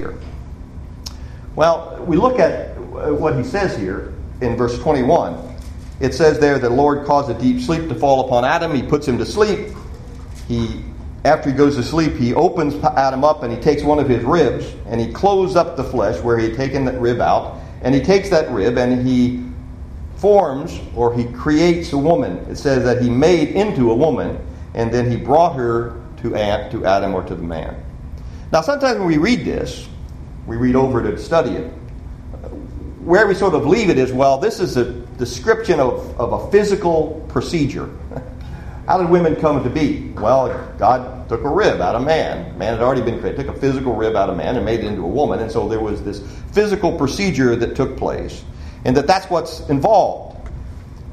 here? Well, we look at what he says here in verse 21. It says there the Lord caused a deep sleep to fall upon Adam. He puts him to sleep. He, after he goes to sleep, he opens Adam up and he takes one of his ribs and he closes up the flesh where he had taken that rib out. And he takes that rib and he forms or he creates a woman. It says that he made into a woman and then he brought her to, to Adam or to the man. Now, sometimes when we read this, we read over to study it. Where we sort of leave it is well, this is a description of, of a physical procedure. How did women come to be? Well, God took a rib out of man. Man had already been created, took a physical rib out of man and made it into a woman. And so there was this physical procedure that took place, and that that's what's involved.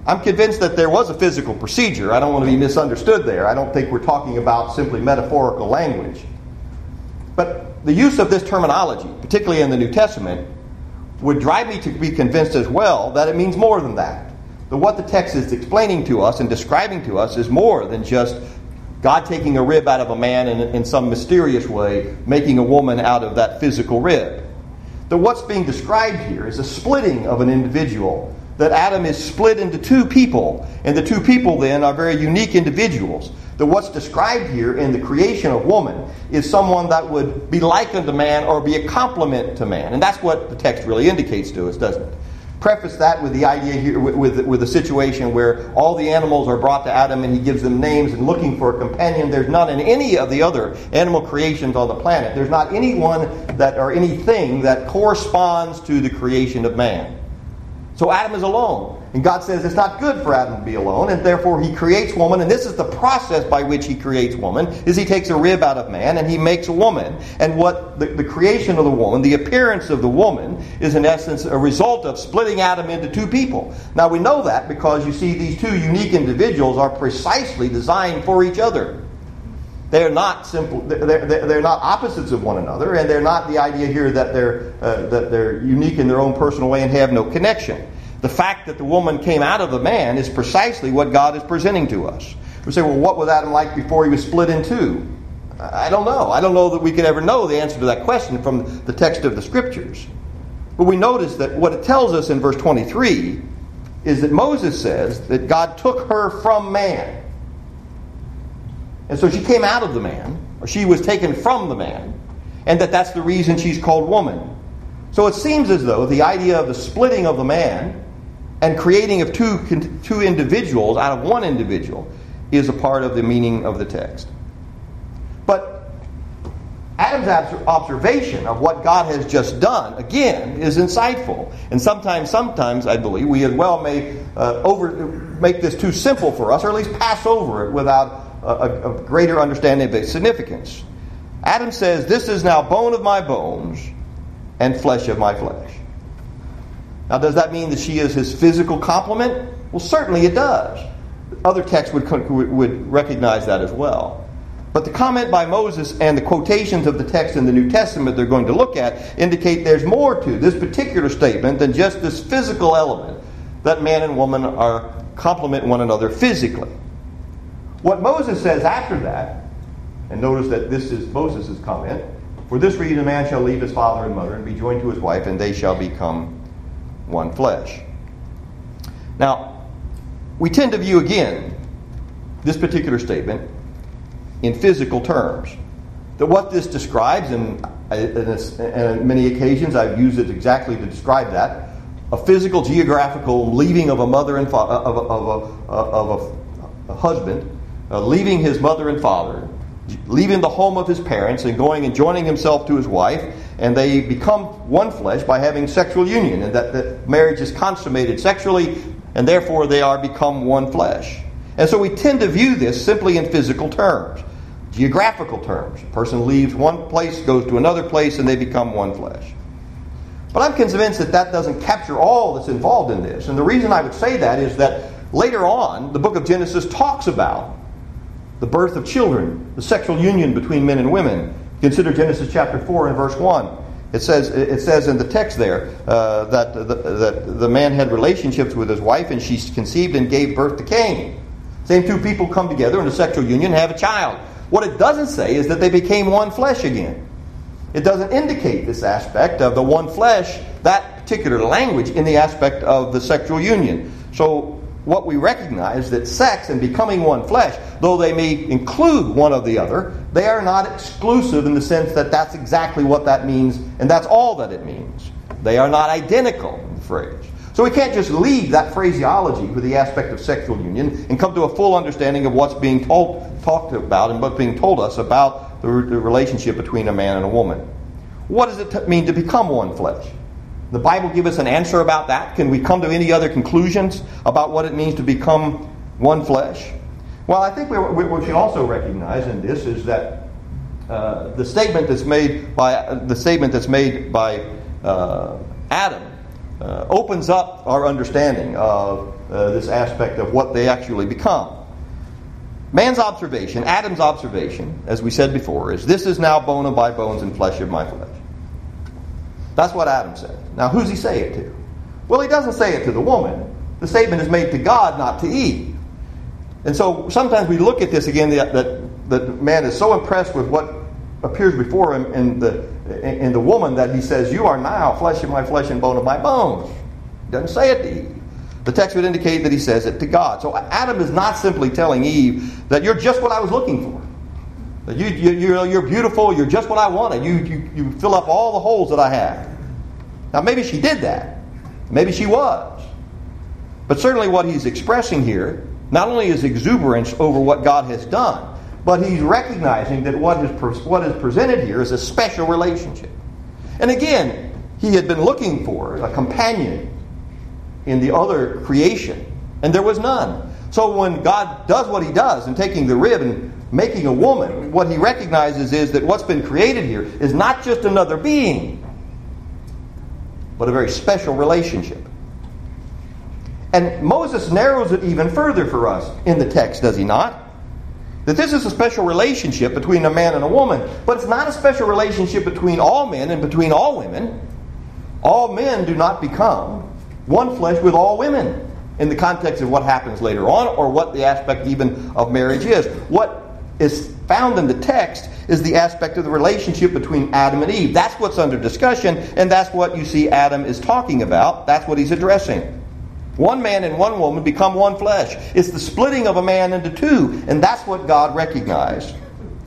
I'm convinced that there was a physical procedure. I don't want to be misunderstood there. I don't think we're talking about simply metaphorical language. But the use of this terminology, particularly in the New Testament, would drive me to be convinced as well that it means more than that. That what the text is explaining to us and describing to us is more than just God taking a rib out of a man and in some mysterious way making a woman out of that physical rib. That what's being described here is a splitting of an individual that Adam is split into two people, and the two people then are very unique individuals. That what's described here in the creation of woman is someone that would be likened to man or be a complement to man. And that's what the text really indicates to us, doesn't it? Preface that with the idea here, with, with, with a situation where all the animals are brought to Adam and he gives them names and looking for a companion. There's not in any of the other animal creations on the planet, there's not anyone that or anything that corresponds to the creation of man. So Adam is alone. And God says it's not good for Adam to be alone, and therefore he creates woman, and this is the process by which he creates woman, is he takes a rib out of man and he makes a woman. And what the, the creation of the woman, the appearance of the woman, is in essence a result of splitting Adam into two people. Now we know that because you see these two unique individuals are precisely designed for each other. They're not simple. They're, they're, not opposites of one another, and they're not the idea here that they're uh, that they're unique in their own personal way and have no connection. The fact that the woman came out of the man is precisely what God is presenting to us. We say, well, what was Adam like before he was split in two? I don't know. I don't know that we could ever know the answer to that question from the text of the scriptures. But we notice that what it tells us in verse 23 is that Moses says that God took her from man. And so she came out of the man, or she was taken from the man, and that that's the reason she's called woman. So it seems as though the idea of the splitting of the man and creating of two, two individuals out of one individual is a part of the meaning of the text. But Adam's observation of what God has just done, again, is insightful. And sometimes, sometimes, I believe, we as well may uh, over, make this too simple for us, or at least pass over it without a, a greater understanding of its significance. Adam says, This is now bone of my bones and flesh of my flesh. Now, does that mean that she is his physical complement? Well, certainly it does. Other texts would, would recognize that as well. But the comment by Moses and the quotations of the text in the New Testament they're going to look at indicate there's more to this particular statement than just this physical element that man and woman are complement one another physically. What Moses says after that, and notice that this is Moses' comment For this reason, a man shall leave his father and mother and be joined to his wife, and they shall become one flesh. Now, we tend to view again this particular statement in physical terms. That what this describes, and on many occasions I've used it exactly to describe that, a physical, geographical leaving of a mother and fa- of, a, of, a, of a, husband uh, leaving his mother and father, leaving the home of his parents, and going and joining himself to his wife, and they become one flesh by having sexual union, and that, that marriage is consummated sexually, and therefore they are become one flesh. And so we tend to view this simply in physical terms, geographical terms. A person leaves one place, goes to another place, and they become one flesh. But I'm convinced that that doesn't capture all that's involved in this. And the reason I would say that is that later on, the book of Genesis talks about the birth of children, the sexual union between men and women. Consider Genesis chapter 4 and verse 1. It says, it says in the text there uh, that, the, that the man had relationships with his wife and she conceived and gave birth to Cain. Same two people come together in a sexual union and have a child. What it doesn't say is that they became one flesh again. It doesn't indicate this aspect of the one flesh, that particular language, in the aspect of the sexual union. So, what we recognize that sex and becoming one flesh, though they may include one of the other, they are not exclusive in the sense that that's exactly what that means and that's all that it means. They are not identical the phrase. So we can't just leave that phraseology with the aspect of sexual union and come to a full understanding of what's being told, talked about and what's being told us about the, the relationship between a man and a woman. What does it t- mean to become one flesh? The Bible give us an answer about that? Can we come to any other conclusions about what it means to become one flesh? Well, I think we, we, should also recognize in this is that uh, the statement that's made by the statement that's made by uh, Adam uh, opens up our understanding of uh, this aspect of what they actually become. Man's observation, Adam's observation, as we said before, is this is now bone of my bones and flesh of my flesh. That's what Adam said. Now, who's he say it to? Well, he doesn't say it to the woman. The statement is made to God, not to Eve. And so sometimes we look at this again that, that, that man is so impressed with what appears before him in the, in the woman that he says, You are now flesh of my flesh and bone of my bones. He doesn't say it to Eve. The text would indicate that he says it to God. So Adam is not simply telling Eve that you're just what I was looking for. You, you, you're, you're beautiful. You're just what I wanted. You, you, you fill up all the holes that I have. Now, maybe she did that. Maybe she was. But certainly, what he's expressing here not only is exuberance over what God has done, but he's recognizing that what is, what is presented here is a special relationship. And again, he had been looking for a companion in the other creation, and there was none. So when God does what he does in taking the rib and making a woman, what he recognizes is that what's been created here is not just another being, but a very special relationship. And Moses narrows it even further for us in the text, does he not? That this is a special relationship between a man and a woman, but it's not a special relationship between all men and between all women. All men do not become one flesh with all women in the context of what happens later on or what the aspect even of marriage is. What is found in the text is the aspect of the relationship between Adam and Eve. That's what's under discussion, and that's what you see Adam is talking about. That's what he's addressing. One man and one woman become one flesh. It's the splitting of a man into two, and that's what God recognized.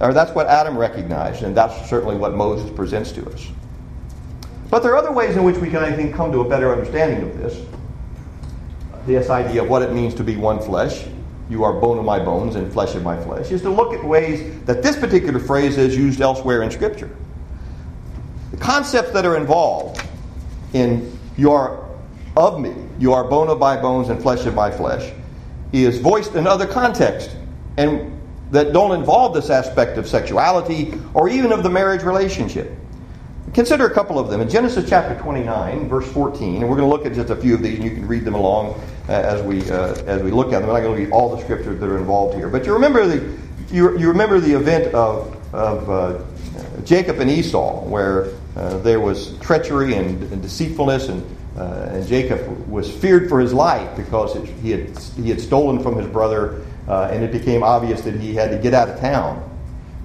Or that's what Adam recognized, and that's certainly what Moses presents to us. But there are other ways in which we can, I think, come to a better understanding of this. This idea of what it means to be one flesh you are bone of my bones and flesh of my flesh, is to look at ways that this particular phrase is used elsewhere in Scripture. The concepts that are involved in you are of me, you are bone of my bones and flesh of my flesh, is voiced in other contexts and that don't involve this aspect of sexuality or even of the marriage relationship. Consider a couple of them. In Genesis chapter 29, verse 14, and we're going to look at just a few of these, and you can read them along as we uh, as we look at them. I'm not going to read all the scriptures that are involved here, but you remember the you, you remember the event of of uh, Jacob and Esau, where uh, there was treachery and, and deceitfulness, and uh, and Jacob was feared for his life because it, he had he had stolen from his brother, uh, and it became obvious that he had to get out of town.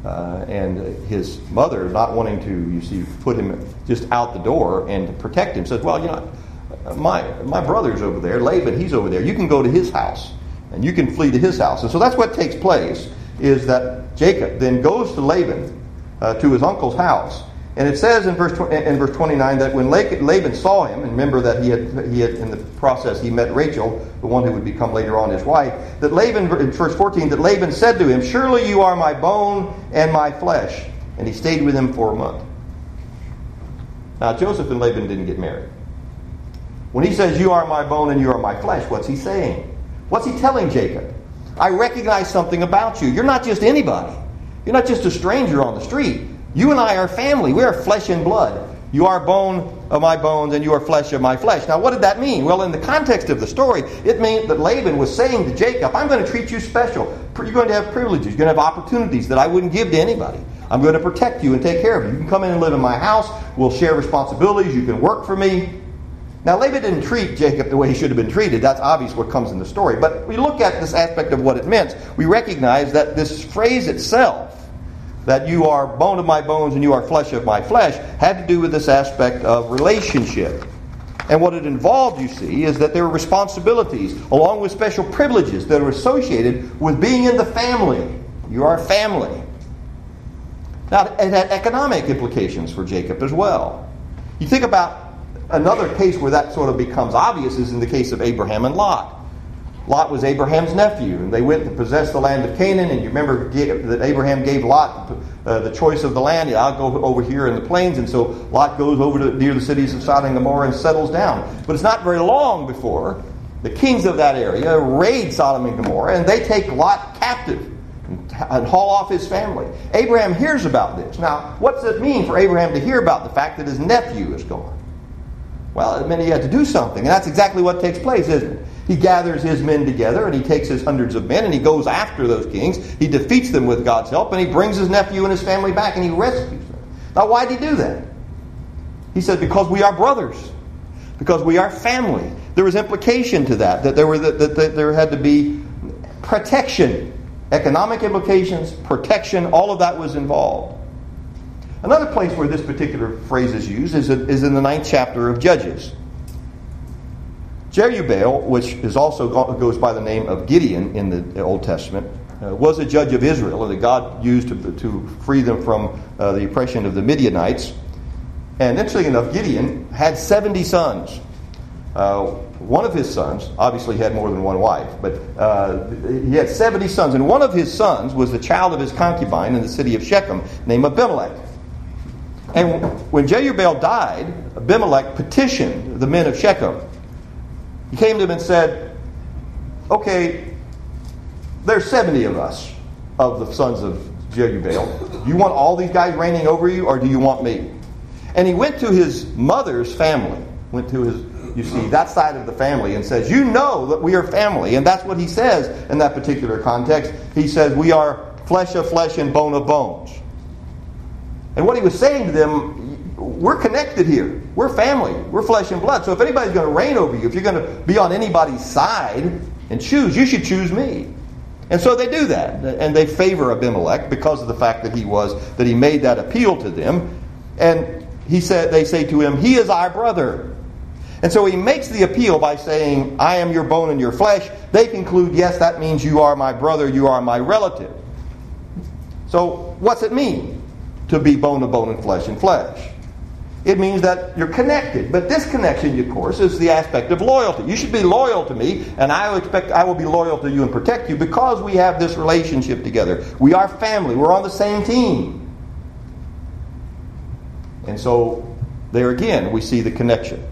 Uh, and his mother, not wanting to, you see, put him just out the door and protect him, says, "Well, you know, my my brother's over there, Laban, he's over there. You can go to his house, and you can flee to his house." And so that's what takes place: is that Jacob then goes to Laban, uh, to his uncle's house, and it says in verse in verse 29 that when Laban saw him, and remember that he had he had in the process he met Rachel, the one who would become later on his wife, that Laban in verse 14 that Laban said to him, "Surely you are my bone and my flesh," and he stayed with him for a month. Now Joseph and Laban didn't get married. When he says, "You are my bone and you are my flesh," what's he saying? What's he telling Jacob? I recognize something about you. You're not just anybody. You're not just a stranger on the street. You and I are family. We are flesh and blood. You are bone of my bones and you are flesh of my flesh. Now, what did that mean? Well, in the context of the story, it meant that Laban was saying to Jacob, I'm going to treat you special. You're going to have privileges. You're going to have opportunities that I wouldn't give to anybody. I'm going to protect you and take care of you. You can come in and live in my house. We'll share responsibilities. You can work for me. Now, Laban didn't treat Jacob the way he should have been treated. That's obvious what comes in the story. But we look at this aspect of what it meant. We recognize that this phrase itself that you are bone of my bones and you are flesh of my flesh, had to do with this aspect of relationship. And what it involved, you see, is that there were responsibilities along with special privileges that are associated with being in the family. You are family. Now, it had economic implications for Jacob as well. You think about another case where that sort of becomes obvious is in the case of Abraham and Lot. Lot was Abraham's nephew, and they went to possess the land of Canaan. And you remember that Abraham gave Lot uh, the choice of the land. Yeah, I'll go over here in the plains, and so Lot goes over to near the cities of Sodom and Gomorrah and settles down. But it's not very long before the kings of that area raid Sodom and Gomorrah, and they take Lot captive and, and haul off his family. Abraham hears about this. Now, what does it mean for Abraham to hear about the fact that his nephew is gone? Well, it meant he had to do something, and that's exactly what takes place, isn't it? He gathers his men together and he takes his hundreds of men and he goes after those kings. He defeats them with God's help and he brings his nephew and his family back and he rescues them. Now, why did he do that? He said, because we are brothers, because we are family. There was implication to that, that there, were, that, that, that there had to be protection, economic implications, protection, all of that was involved. Another place where this particular phrase is used is, is in the ninth chapter of Judges. Jerubbaal, which is also goes by the name of Gideon in the Old Testament, uh, was a judge of Israel that God used to, to free them from uh, the oppression of the Midianites. And interestingly enough, Gideon had 70 sons. Uh, one of his sons obviously had more than one wife, but uh, he had 70 sons. And one of his sons was the child of his concubine in the city of Shechem named Abimelech. And when Jerubbaal died, Abimelech petitioned the men of Shechem he came to them and said, Okay, there's 70 of us, of the sons of Jerubbaal. You want all these guys reigning over you, or do you want me? And he went to his mother's family, went to his, you see, that side of the family, and says, You know that we are family. And that's what he says in that particular context. He says, We are flesh of flesh and bone of bones. And what he was saying to them, we're connected here. We're family. We're flesh and blood. So if anybody's going to reign over you, if you're going to be on anybody's side and choose, you should choose me. And so they do that, and they favor Abimelech because of the fact that he was that he made that appeal to them. And he said they say to him, "He is our brother." And so he makes the appeal by saying, "I am your bone and your flesh." They conclude, "Yes, that means you are my brother, you are my relative." So what's it mean to be bone to bone and flesh and flesh? It means that you're connected. But this connection, of course, is the aspect of loyalty. You should be loyal to me, and I will expect I will be loyal to you and protect you because we have this relationship together. We are family. We're on the same team. And so there again we see the connection.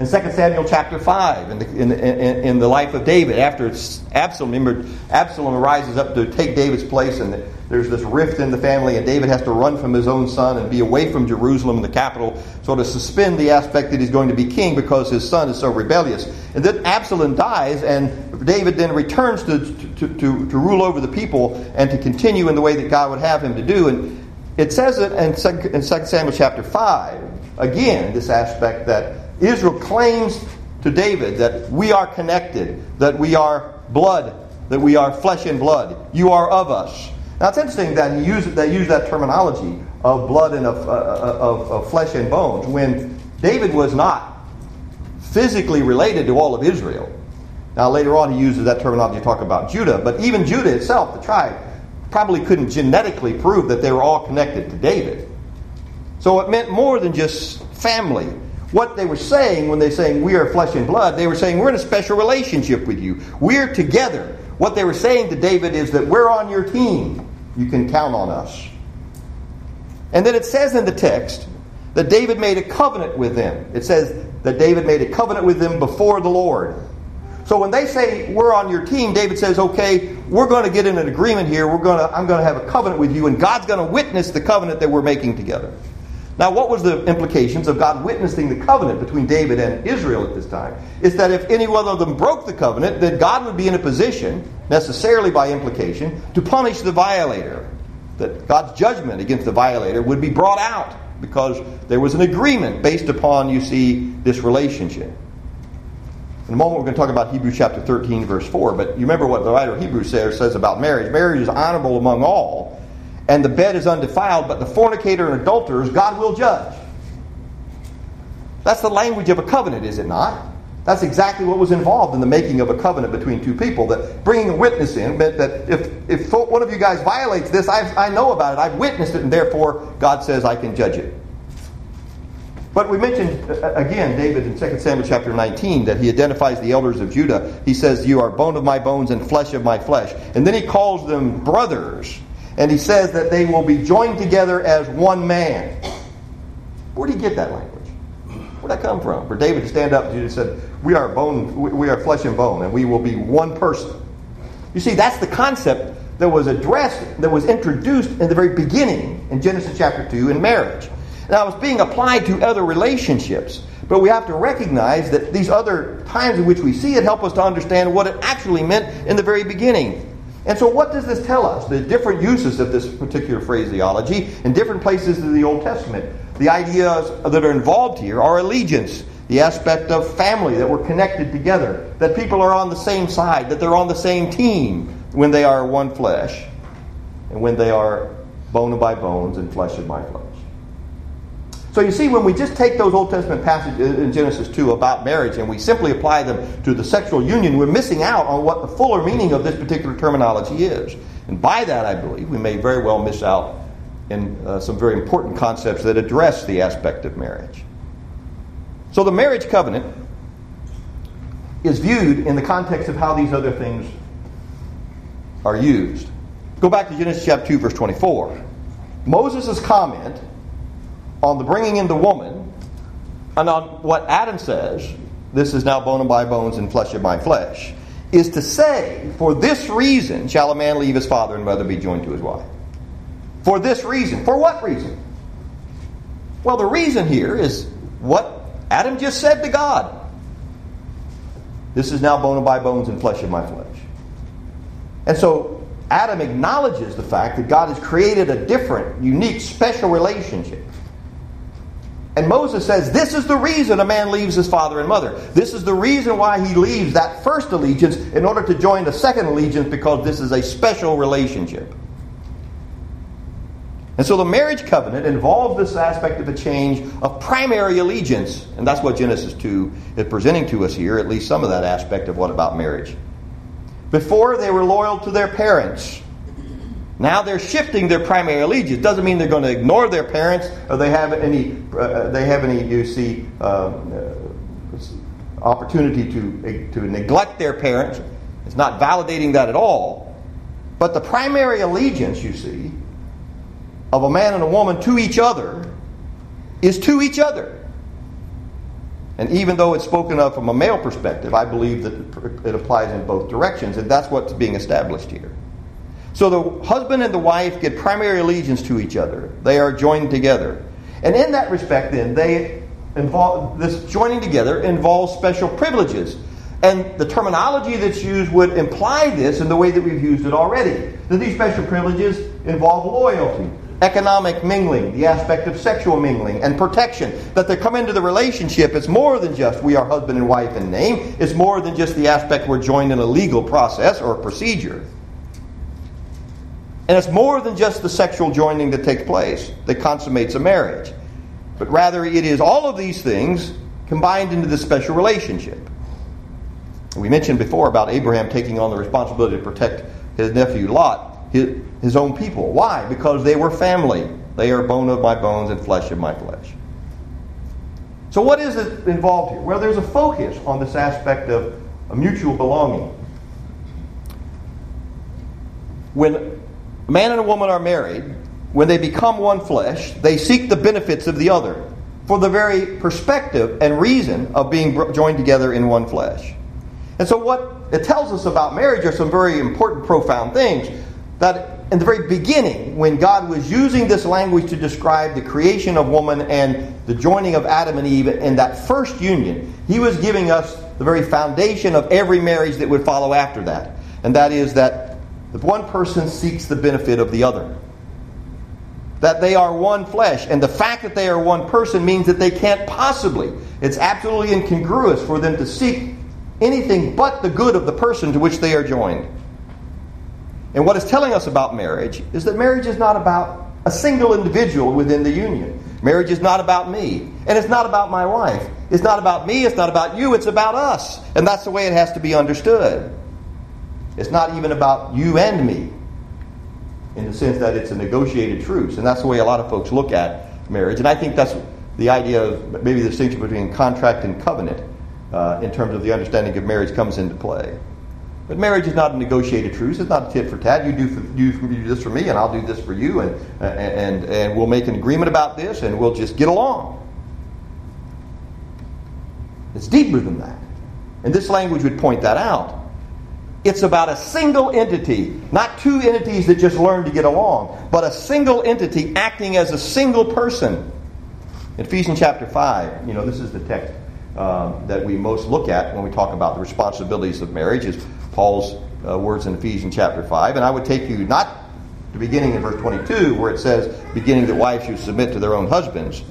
In 2 Samuel chapter 5, in the, in, in, in the life of David, after Absalom, remember, Absalom rises up to take David's place, and there's this rift in the family, and David has to run from his own son and be away from Jerusalem, the capital, sort of suspend the aspect that he's going to be king because his son is so rebellious. And then Absalom dies, and David then returns to, to, to, to rule over the people and to continue in the way that God would have him to do. And it says it in 2 Samuel chapter 5, again, this aspect that Israel claims to David that we are connected, that we are blood, that we are flesh and blood. You are of us. Now it's interesting that he used, they use that terminology of blood and of, uh, uh, of, of flesh and bones when David was not physically related to all of Israel. Now later on he uses that terminology to talk about Judah, but even Judah itself, the tribe, probably couldn't genetically prove that they were all connected to David. So it meant more than just family what they were saying when they saying we are flesh and blood, they were saying we're in a special relationship with you. We're together. What they were saying to David is that we're on your team. You can count on us. And then it says in the text that David made a covenant with them. It says that David made a covenant with them before the Lord. So when they say we're on your team, David says, "Okay, we're going to get in an agreement here. We're going to I'm going to have a covenant with you and God's going to witness the covenant that we're making together." Now, what was the implications of God witnessing the covenant between David and Israel at this time? Is that if any one of them broke the covenant, that God would be in a position, necessarily by implication, to punish the violator. That God's judgment against the violator would be brought out because there was an agreement based upon, you see, this relationship. In a moment, we're going to talk about Hebrews chapter 13, verse 4, but you remember what the writer of Hebrews says, says about marriage. Marriage is honorable among all and the bed is undefiled, but the fornicator and adulterers God will judge. That's the language of a covenant, is it not? That's exactly what was involved in the making of a covenant between two people. That bringing a witness in meant that if, if one of you guys violates this, I've, I know about it, I've witnessed it, and therefore God says I can judge it. But we mentioned uh, again David in 2 Samuel chapter 19 that he identifies the elders of Judah. He says, You are bone of my bones and flesh of my flesh. And then he calls them brothers. And he says that they will be joined together as one man. Where did he get that language? Where'd that come from? For David to stand up and said, We are bone, we are flesh and bone, and we will be one person. You see, that's the concept that was addressed, that was introduced in the very beginning in Genesis chapter 2 in marriage. Now, it's being applied to other relationships, but we have to recognize that these other times in which we see it help us to understand what it actually meant in the very beginning. And so, what does this tell us? The different uses of this particular phraseology in different places in the Old Testament. The ideas that are involved here are allegiance, the aspect of family, that we're connected together, that people are on the same side, that they're on the same team when they are one flesh, and when they are bone of my bones and flesh of my flesh. So you see, when we just take those Old Testament passages in Genesis 2 about marriage and we simply apply them to the sexual union, we're missing out on what the fuller meaning of this particular terminology is. And by that, I believe, we may very well miss out in uh, some very important concepts that address the aspect of marriage. So the marriage covenant is viewed in the context of how these other things are used. Go back to Genesis chapter 2, verse 24. Moses' comment on the bringing in the woman and on what Adam says, this is now bone of my bones and flesh of my flesh, is to say, for this reason shall a man leave his father and mother be joined to his wife. For this reason. For what reason? Well, the reason here is what Adam just said to God. This is now bone of my bones and flesh of my flesh. And so Adam acknowledges the fact that God has created a different, unique, special relationship and Moses says, This is the reason a man leaves his father and mother. This is the reason why he leaves that first allegiance in order to join the second allegiance because this is a special relationship. And so the marriage covenant involves this aspect of a change of primary allegiance. And that's what Genesis 2 is presenting to us here, at least some of that aspect of what about marriage. Before, they were loyal to their parents. Now they're shifting their primary allegiance. Doesn't mean they're going to ignore their parents or they have any. Uh, they have any. You see, uh, uh, opportunity to to neglect their parents. It's not validating that at all. But the primary allegiance, you see, of a man and a woman to each other is to each other. And even though it's spoken of from a male perspective, I believe that it applies in both directions, and that's what's being established here. So the husband and the wife get primary allegiance to each other. They are joined together. And in that respect, then, they involve this joining together involves special privileges. And the terminology that's used would imply this in the way that we've used it already. That these special privileges involve loyalty, economic mingling, the aspect of sexual mingling, and protection. That they come into the relationship, it's more than just we are husband and wife in name, it's more than just the aspect we're joined in a legal process or a procedure. And it's more than just the sexual joining that takes place that consummates a marriage, but rather it is all of these things combined into this special relationship. We mentioned before about Abraham taking on the responsibility to protect his nephew Lot, his, his own people. Why? Because they were family. They are bone of my bones and flesh of my flesh. So, what is it involved here? Well, there's a focus on this aspect of a mutual belonging. When a man and a woman are married, when they become one flesh, they seek the benefits of the other for the very perspective and reason of being joined together in one flesh. And so, what it tells us about marriage are some very important, profound things. That in the very beginning, when God was using this language to describe the creation of woman and the joining of Adam and Eve in that first union, He was giving us the very foundation of every marriage that would follow after that. And that is that that one person seeks the benefit of the other. That they are one flesh. And the fact that they are one person means that they can't possibly, it's absolutely incongruous for them to seek anything but the good of the person to which they are joined. And what it's telling us about marriage is that marriage is not about a single individual within the union. Marriage is not about me, and it's not about my wife. It's not about me, it's not about you, it's about us. And that's the way it has to be understood. It's not even about you and me, in the sense that it's a negotiated truce. And that's the way a lot of folks look at marriage. And I think that's the idea of maybe the distinction between contract and covenant uh, in terms of the understanding of marriage comes into play. But marriage is not a negotiated truce. It's not a tit for tat. You do, for, you do this for me, and I'll do this for you, and, and, and we'll make an agreement about this, and we'll just get along. It's deeper than that. And this language would point that out. It's about a single entity, not two entities that just learn to get along, but a single entity acting as a single person. In Ephesians chapter 5, you know, this is the text um, that we most look at when we talk about the responsibilities of marriage, is Paul's uh, words in Ephesians chapter 5. And I would take you not to beginning in verse 22, where it says, beginning that wives should submit to their own husbands,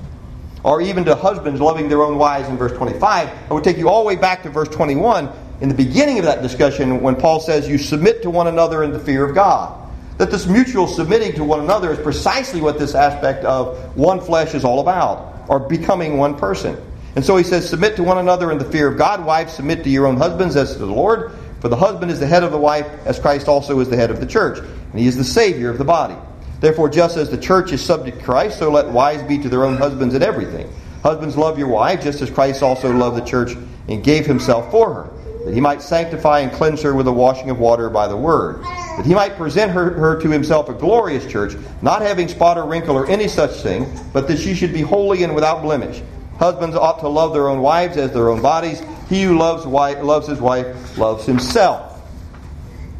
or even to husbands loving their own wives in verse 25. I would take you all the way back to verse 21 in the beginning of that discussion when Paul says, You submit to one another in the fear of God. That this mutual submitting to one another is precisely what this aspect of one flesh is all about, or becoming one person. And so he says, Submit to one another in the fear of God. Wives, submit to your own husbands as to the Lord. For the husband is the head of the wife, as Christ also is the head of the church. And he is the Savior of the body. Therefore, just as the church is subject to Christ, so let wives be to their own husbands in everything. Husbands, love your wife, just as Christ also loved the church and gave himself for her, that he might sanctify and cleanse her with the washing of water by the word, that he might present her, her to himself a glorious church, not having spot or wrinkle or any such thing, but that she should be holy and without blemish. Husbands ought to love their own wives as their own bodies. He who loves, wife, loves his wife loves himself.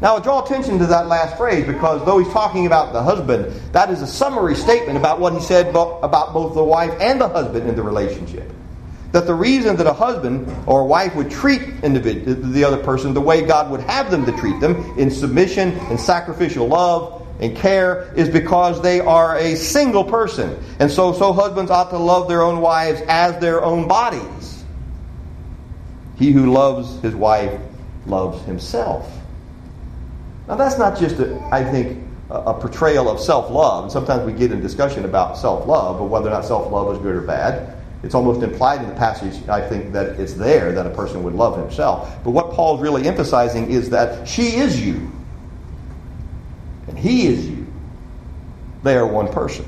Now, draw attention to that last phrase because though he's talking about the husband, that is a summary statement about what he said about both the wife and the husband in the relationship. That the reason that a husband or a wife would treat the other person the way God would have them to treat them in submission and sacrificial love and care is because they are a single person. And so, so husbands ought to love their own wives as their own bodies. He who loves his wife loves himself. Now, that's not just, a, I think, a portrayal of self love. And sometimes we get in discussion about self love, but whether or not self love is good or bad. It's almost implied in the passage, I think, that it's there that a person would love himself. But what Paul's really emphasizing is that she is you and He is you. They are one person.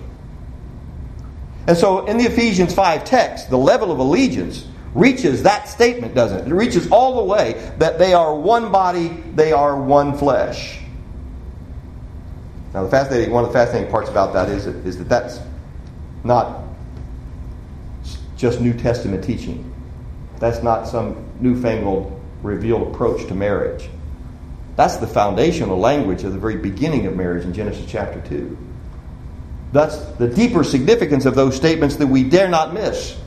And so in the Ephesians 5 text, the level of allegiance reaches that statement, doesn't it? It reaches all the way that they are one body, they are one flesh. Now, the fascinating, one of the fascinating parts about that is, is that that's not just New Testament teaching. That's not some newfangled, revealed approach to marriage. That's the foundational language of the very beginning of marriage in Genesis chapter 2. That's the deeper significance of those statements that we dare not miss.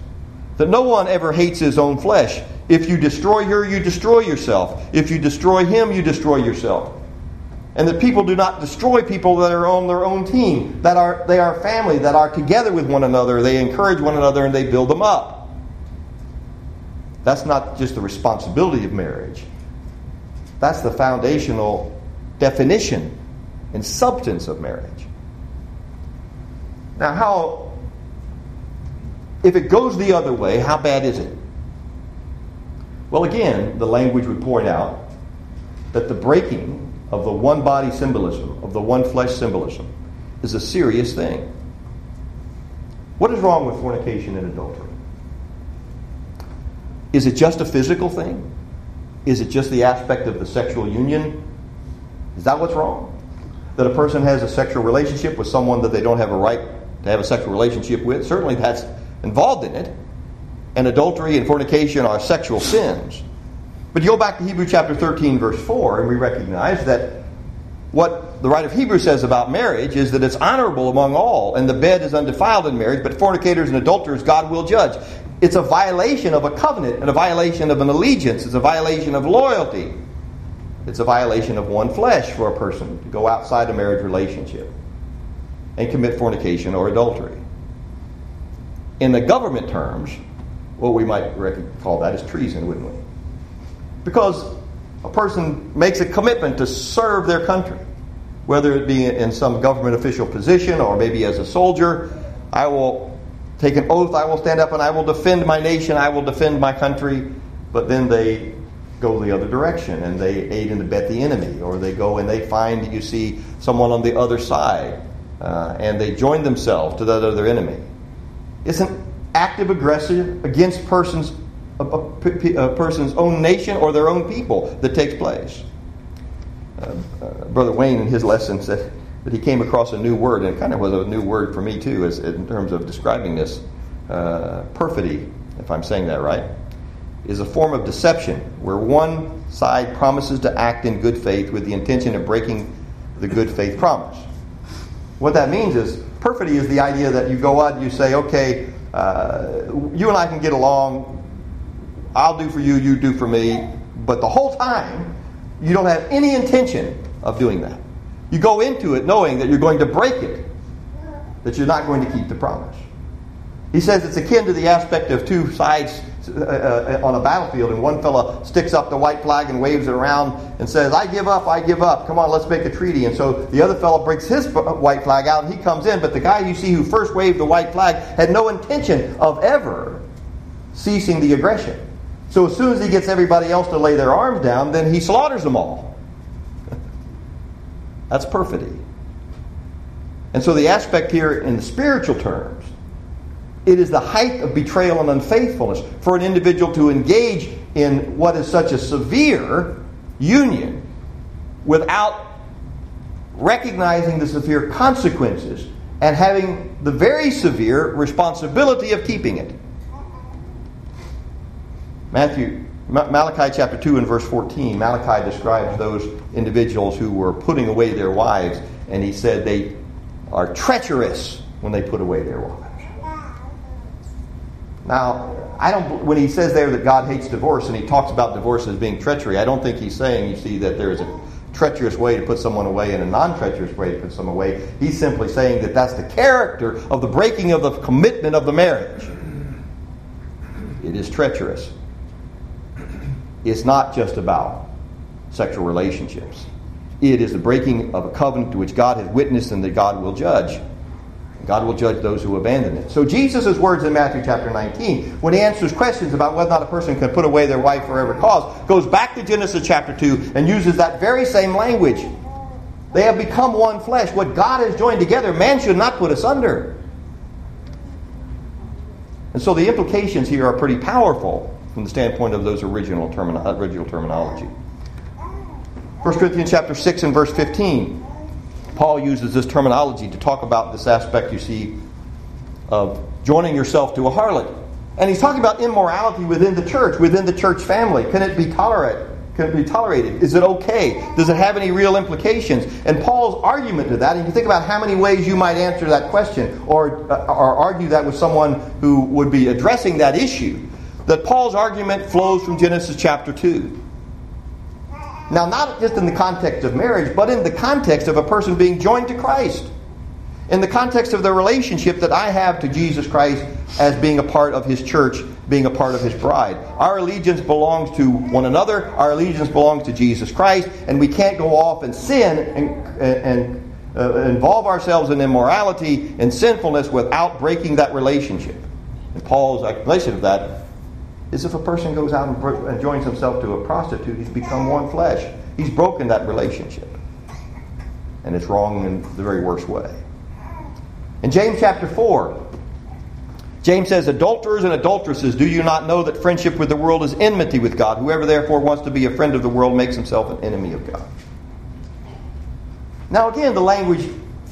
That no one ever hates his own flesh. If you destroy her, you destroy yourself. If you destroy him, you destroy yourself. And that people do not destroy people that are on their own team, that are they are family, that are together with one another, they encourage one another and they build them up. That's not just the responsibility of marriage. That's the foundational definition and substance of marriage. Now, how, if it goes the other way, how bad is it? Well, again, the language would point out that the breaking of the one body symbolism, of the one flesh symbolism, is a serious thing. What is wrong with fornication and adultery? Is it just a physical thing? Is it just the aspect of the sexual union? Is that what's wrong? That a person has a sexual relationship with someone that they don't have a right to have a sexual relationship with? Certainly that's involved in it. And adultery and fornication are sexual sins. But you go back to Hebrew chapter 13, verse 4, and we recognize that what the writer of Hebrews says about marriage is that it's honorable among all, and the bed is undefiled in marriage, but fornicators and adulterers God will judge. It's a violation of a covenant and a violation of an allegiance. It's a violation of loyalty. It's a violation of one flesh for a person to go outside a marriage relationship and commit fornication or adultery. In the government terms, what we might call that is treason, wouldn't we? Because a person makes a commitment to serve their country, whether it be in some government official position or maybe as a soldier. I will take an oath, I will stand up and I will defend my nation, I will defend my country. But then they go the other direction and they aid and abet the enemy, or they go and they find, you see, someone on the other side uh, and they join themselves to that other enemy. It's an active aggressive against persons, a, a, person's own nation or their own people that takes place. Uh, uh, Brother Wayne, in his lesson, said that he came across a new word, and it kind of was a new word for me too, as, in terms of describing this. Uh, perfidy, if I'm saying that right, is a form of deception where one side promises to act in good faith with the intention of breaking the good faith promise. What that means is perfidy is the idea that you go out and you say, okay, uh, you and I can get along. I'll do for you, you do for me. But the whole time, you don't have any intention of doing that. You go into it knowing that you're going to break it, that you're not going to keep the promise. He says it's akin to the aspect of two sides uh, uh, on a battlefield, and one fella sticks up the white flag and waves it around and says, I give up, I give up. Come on, let's make a treaty. And so the other fella breaks his white flag out and he comes in, but the guy you see who first waved the white flag had no intention of ever ceasing the aggression. So as soon as he gets everybody else to lay their arms down, then he slaughters them all. That's perfidy. And so the aspect here in the spiritual terms, it is the height of betrayal and unfaithfulness for an individual to engage in what is such a severe union without recognizing the severe consequences and having the very severe responsibility of keeping it. Matthew, Malachi chapter 2 and verse 14, Malachi describes those individuals who were putting away their wives, and he said they are treacherous when they put away their wives. Now, I don't. When he says there that God hates divorce, and he talks about divorce as being treachery, I don't think he's saying you see that there is a treacherous way to put someone away and a non-treacherous way to put someone away. He's simply saying that that's the character of the breaking of the commitment of the marriage. It is treacherous is not just about sexual relationships. It is the breaking of a covenant to which God has witnessed and that God will judge. God will judge those who abandon it. So Jesus' words in Matthew chapter 19, when he answers questions about whether or not a person can put away their wife for every cause, goes back to Genesis chapter 2 and uses that very same language. They have become one flesh. What God has joined together, man should not put asunder. And so the implications here are pretty powerful from the standpoint of those original, original terminology. 1 Corinthians chapter 6 and verse 15. Paul uses this terminology to talk about this aspect, you see, of joining yourself to a harlot. And he's talking about immorality within the church, within the church family. Can it be tolerated? Can it be tolerated? Is it okay? Does it have any real implications? And Paul's argument to that, and you think about how many ways you might answer that question or, uh, or argue that with someone who would be addressing that issue that Paul's argument flows from Genesis chapter 2. Now, not just in the context of marriage, but in the context of a person being joined to Christ. In the context of the relationship that I have to Jesus Christ as being a part of his church, being a part of his bride. Our allegiance belongs to one another, our allegiance belongs to Jesus Christ, and we can't go off and sin and, and uh, involve ourselves in immorality and sinfulness without breaking that relationship. And Paul's explanation of that is if a person goes out and joins himself to a prostitute, he's become one flesh. He's broken that relationship. And it's wrong in the very worst way. In James chapter 4, James says, Adulterers and adulteresses, do you not know that friendship with the world is enmity with God? Whoever therefore wants to be a friend of the world makes himself an enemy of God. Now, again, the language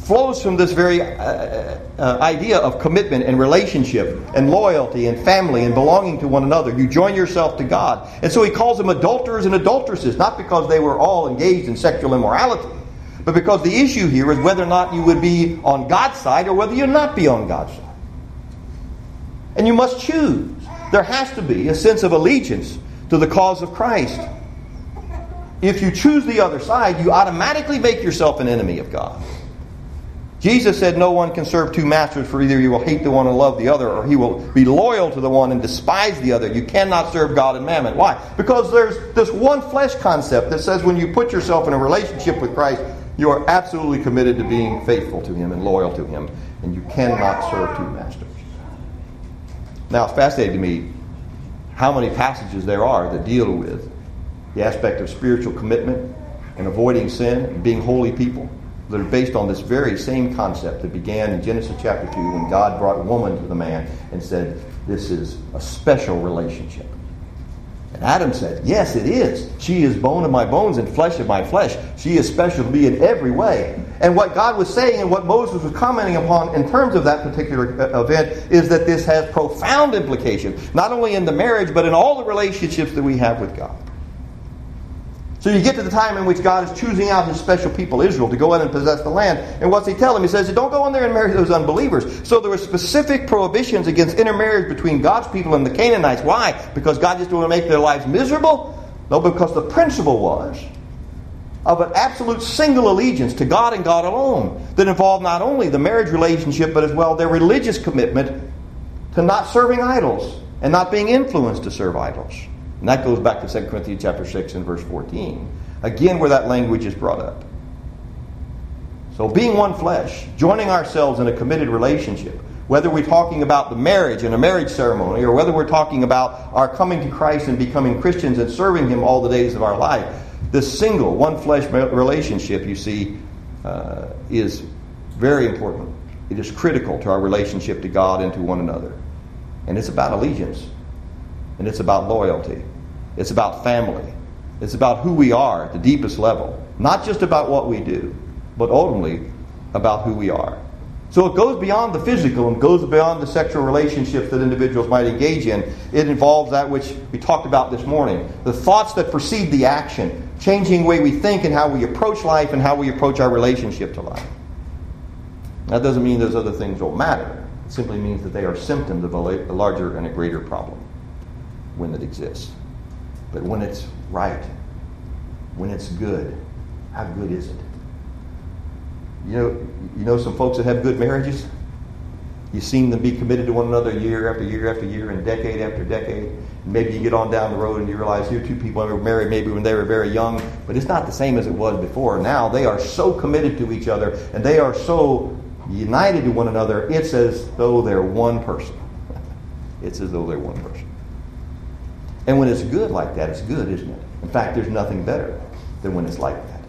flows from this very uh, uh, idea of commitment and relationship and loyalty and family and belonging to one another. You join yourself to God. And so he calls them adulterers and adulteresses, not because they were all engaged in sexual immorality, but because the issue here is whether or not you would be on God's side or whether you'd not be on God's side. And you must choose. There has to be a sense of allegiance to the cause of Christ. If you choose the other side, you automatically make yourself an enemy of God. Jesus said, No one can serve two masters, for either you will hate the one and love the other, or he will be loyal to the one and despise the other. You cannot serve God and mammon. Why? Because there's this one flesh concept that says when you put yourself in a relationship with Christ, You are absolutely committed to being faithful to Him and loyal to Him, and you cannot serve two masters. Now, it's fascinating to me how many passages there are that deal with the aspect of spiritual commitment and avoiding sin and being holy people that are based on this very same concept that began in Genesis chapter 2 when God brought woman to the man and said, This is a special relationship. And Adam said, Yes, it is. She is bone of my bones and flesh of my flesh. She is special to me in every way. And what God was saying and what Moses was commenting upon in terms of that particular uh, event is that this has profound implications, not only in the marriage, but in all the relationships that we have with God. So you get to the time in which God is choosing out his special people, Israel, to go in and possess the land. And what's he tell them? He says, don't go in there and marry those unbelievers. So there were specific prohibitions against intermarriage between God's people and the Canaanites. Why? Because God just wanted to make their lives miserable? No, because the principle was of an absolute single allegiance to God and God alone that involved not only the marriage relationship, but as well their religious commitment to not serving idols and not being influenced to serve idols. And that goes back to 2 Corinthians chapter 6 and verse 14. Again, where that language is brought up. So, being one flesh, joining ourselves in a committed relationship, whether we're talking about the marriage and a marriage ceremony, or whether we're talking about our coming to Christ and becoming Christians and serving Him all the days of our life, this single, one flesh relationship, you see, uh, is very important. It is critical to our relationship to God and to one another. And it's about allegiance and it's about loyalty. It's about family. It's about who we are at the deepest level. Not just about what we do, but ultimately about who we are. So it goes beyond the physical and goes beyond the sexual relationships that individuals might engage in. It involves that which we talked about this morning the thoughts that precede the action, changing the way we think and how we approach life and how we approach our relationship to life. That doesn't mean those other things don't matter. It simply means that they are symptoms of a larger and a greater problem when it exists. But when it's right, when it's good, how good is it? You know, you know some folks that have good marriages? You've seen them be committed to one another year after year after year and decade after decade. Maybe you get on down the road and you realize here two people were married maybe when they were very young, but it's not the same as it was before. Now they are so committed to each other and they are so united to one another, it's as though they're one person. It's as though they're one person. And when it's good like that, it's good, isn't it? In fact, there's nothing better than when it's like that.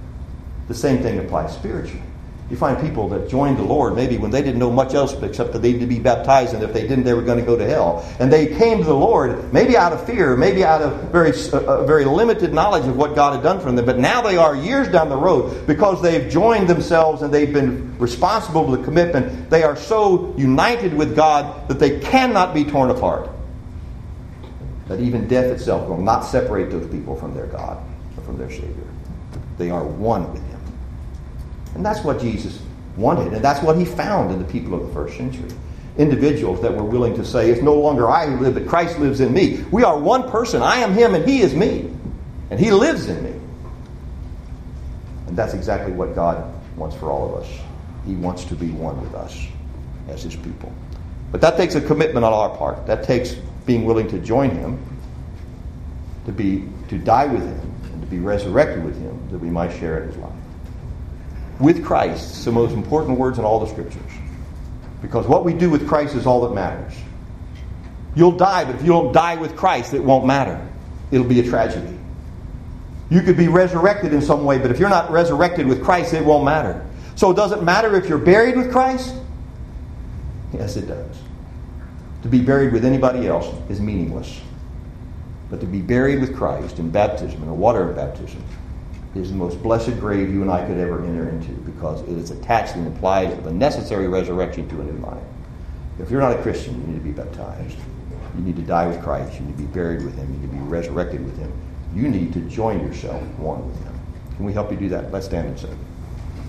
The same thing applies spiritually. You find people that joined the Lord maybe when they didn't know much else except that they needed to be baptized, and if they didn't, they were going to go to hell. And they came to the Lord maybe out of fear, maybe out of very, uh, very limited knowledge of what God had done for them. But now they are years down the road because they've joined themselves and they've been responsible for the commitment. They are so united with God that they cannot be torn apart that even death itself will not separate those people from their God or from their Savior. They are one with Him. And that's what Jesus wanted, and that's what He found in the people of the first century. Individuals that were willing to say, It's no longer I who live, but Christ lives in me. We are one person. I am Him, and He is me. And He lives in me. And that's exactly what God wants for all of us. He wants to be one with us as His people. But that takes a commitment on our part. That takes being willing to join him, to be to die with him, and to be resurrected with him, that we might share in his life. With Christ, it's the most important words in all the scriptures. Because what we do with Christ is all that matters. You'll die, but if you don't die with Christ, it won't matter. It'll be a tragedy. You could be resurrected in some way, but if you're not resurrected with Christ, it won't matter. So, does it matter if you're buried with Christ? Yes, it does. To be buried with anybody else is meaningless. But to be buried with Christ in baptism, in the water of baptism, is the most blessed grave you and I could ever enter into because it is attached and implies the necessary resurrection to a new life. If you're not a Christian, you need to be baptized. You need to die with Christ. You need to be buried with Him. You need to be resurrected with Him. You need to join yourself one with Him. Can we help you do that? Let's stand and sing.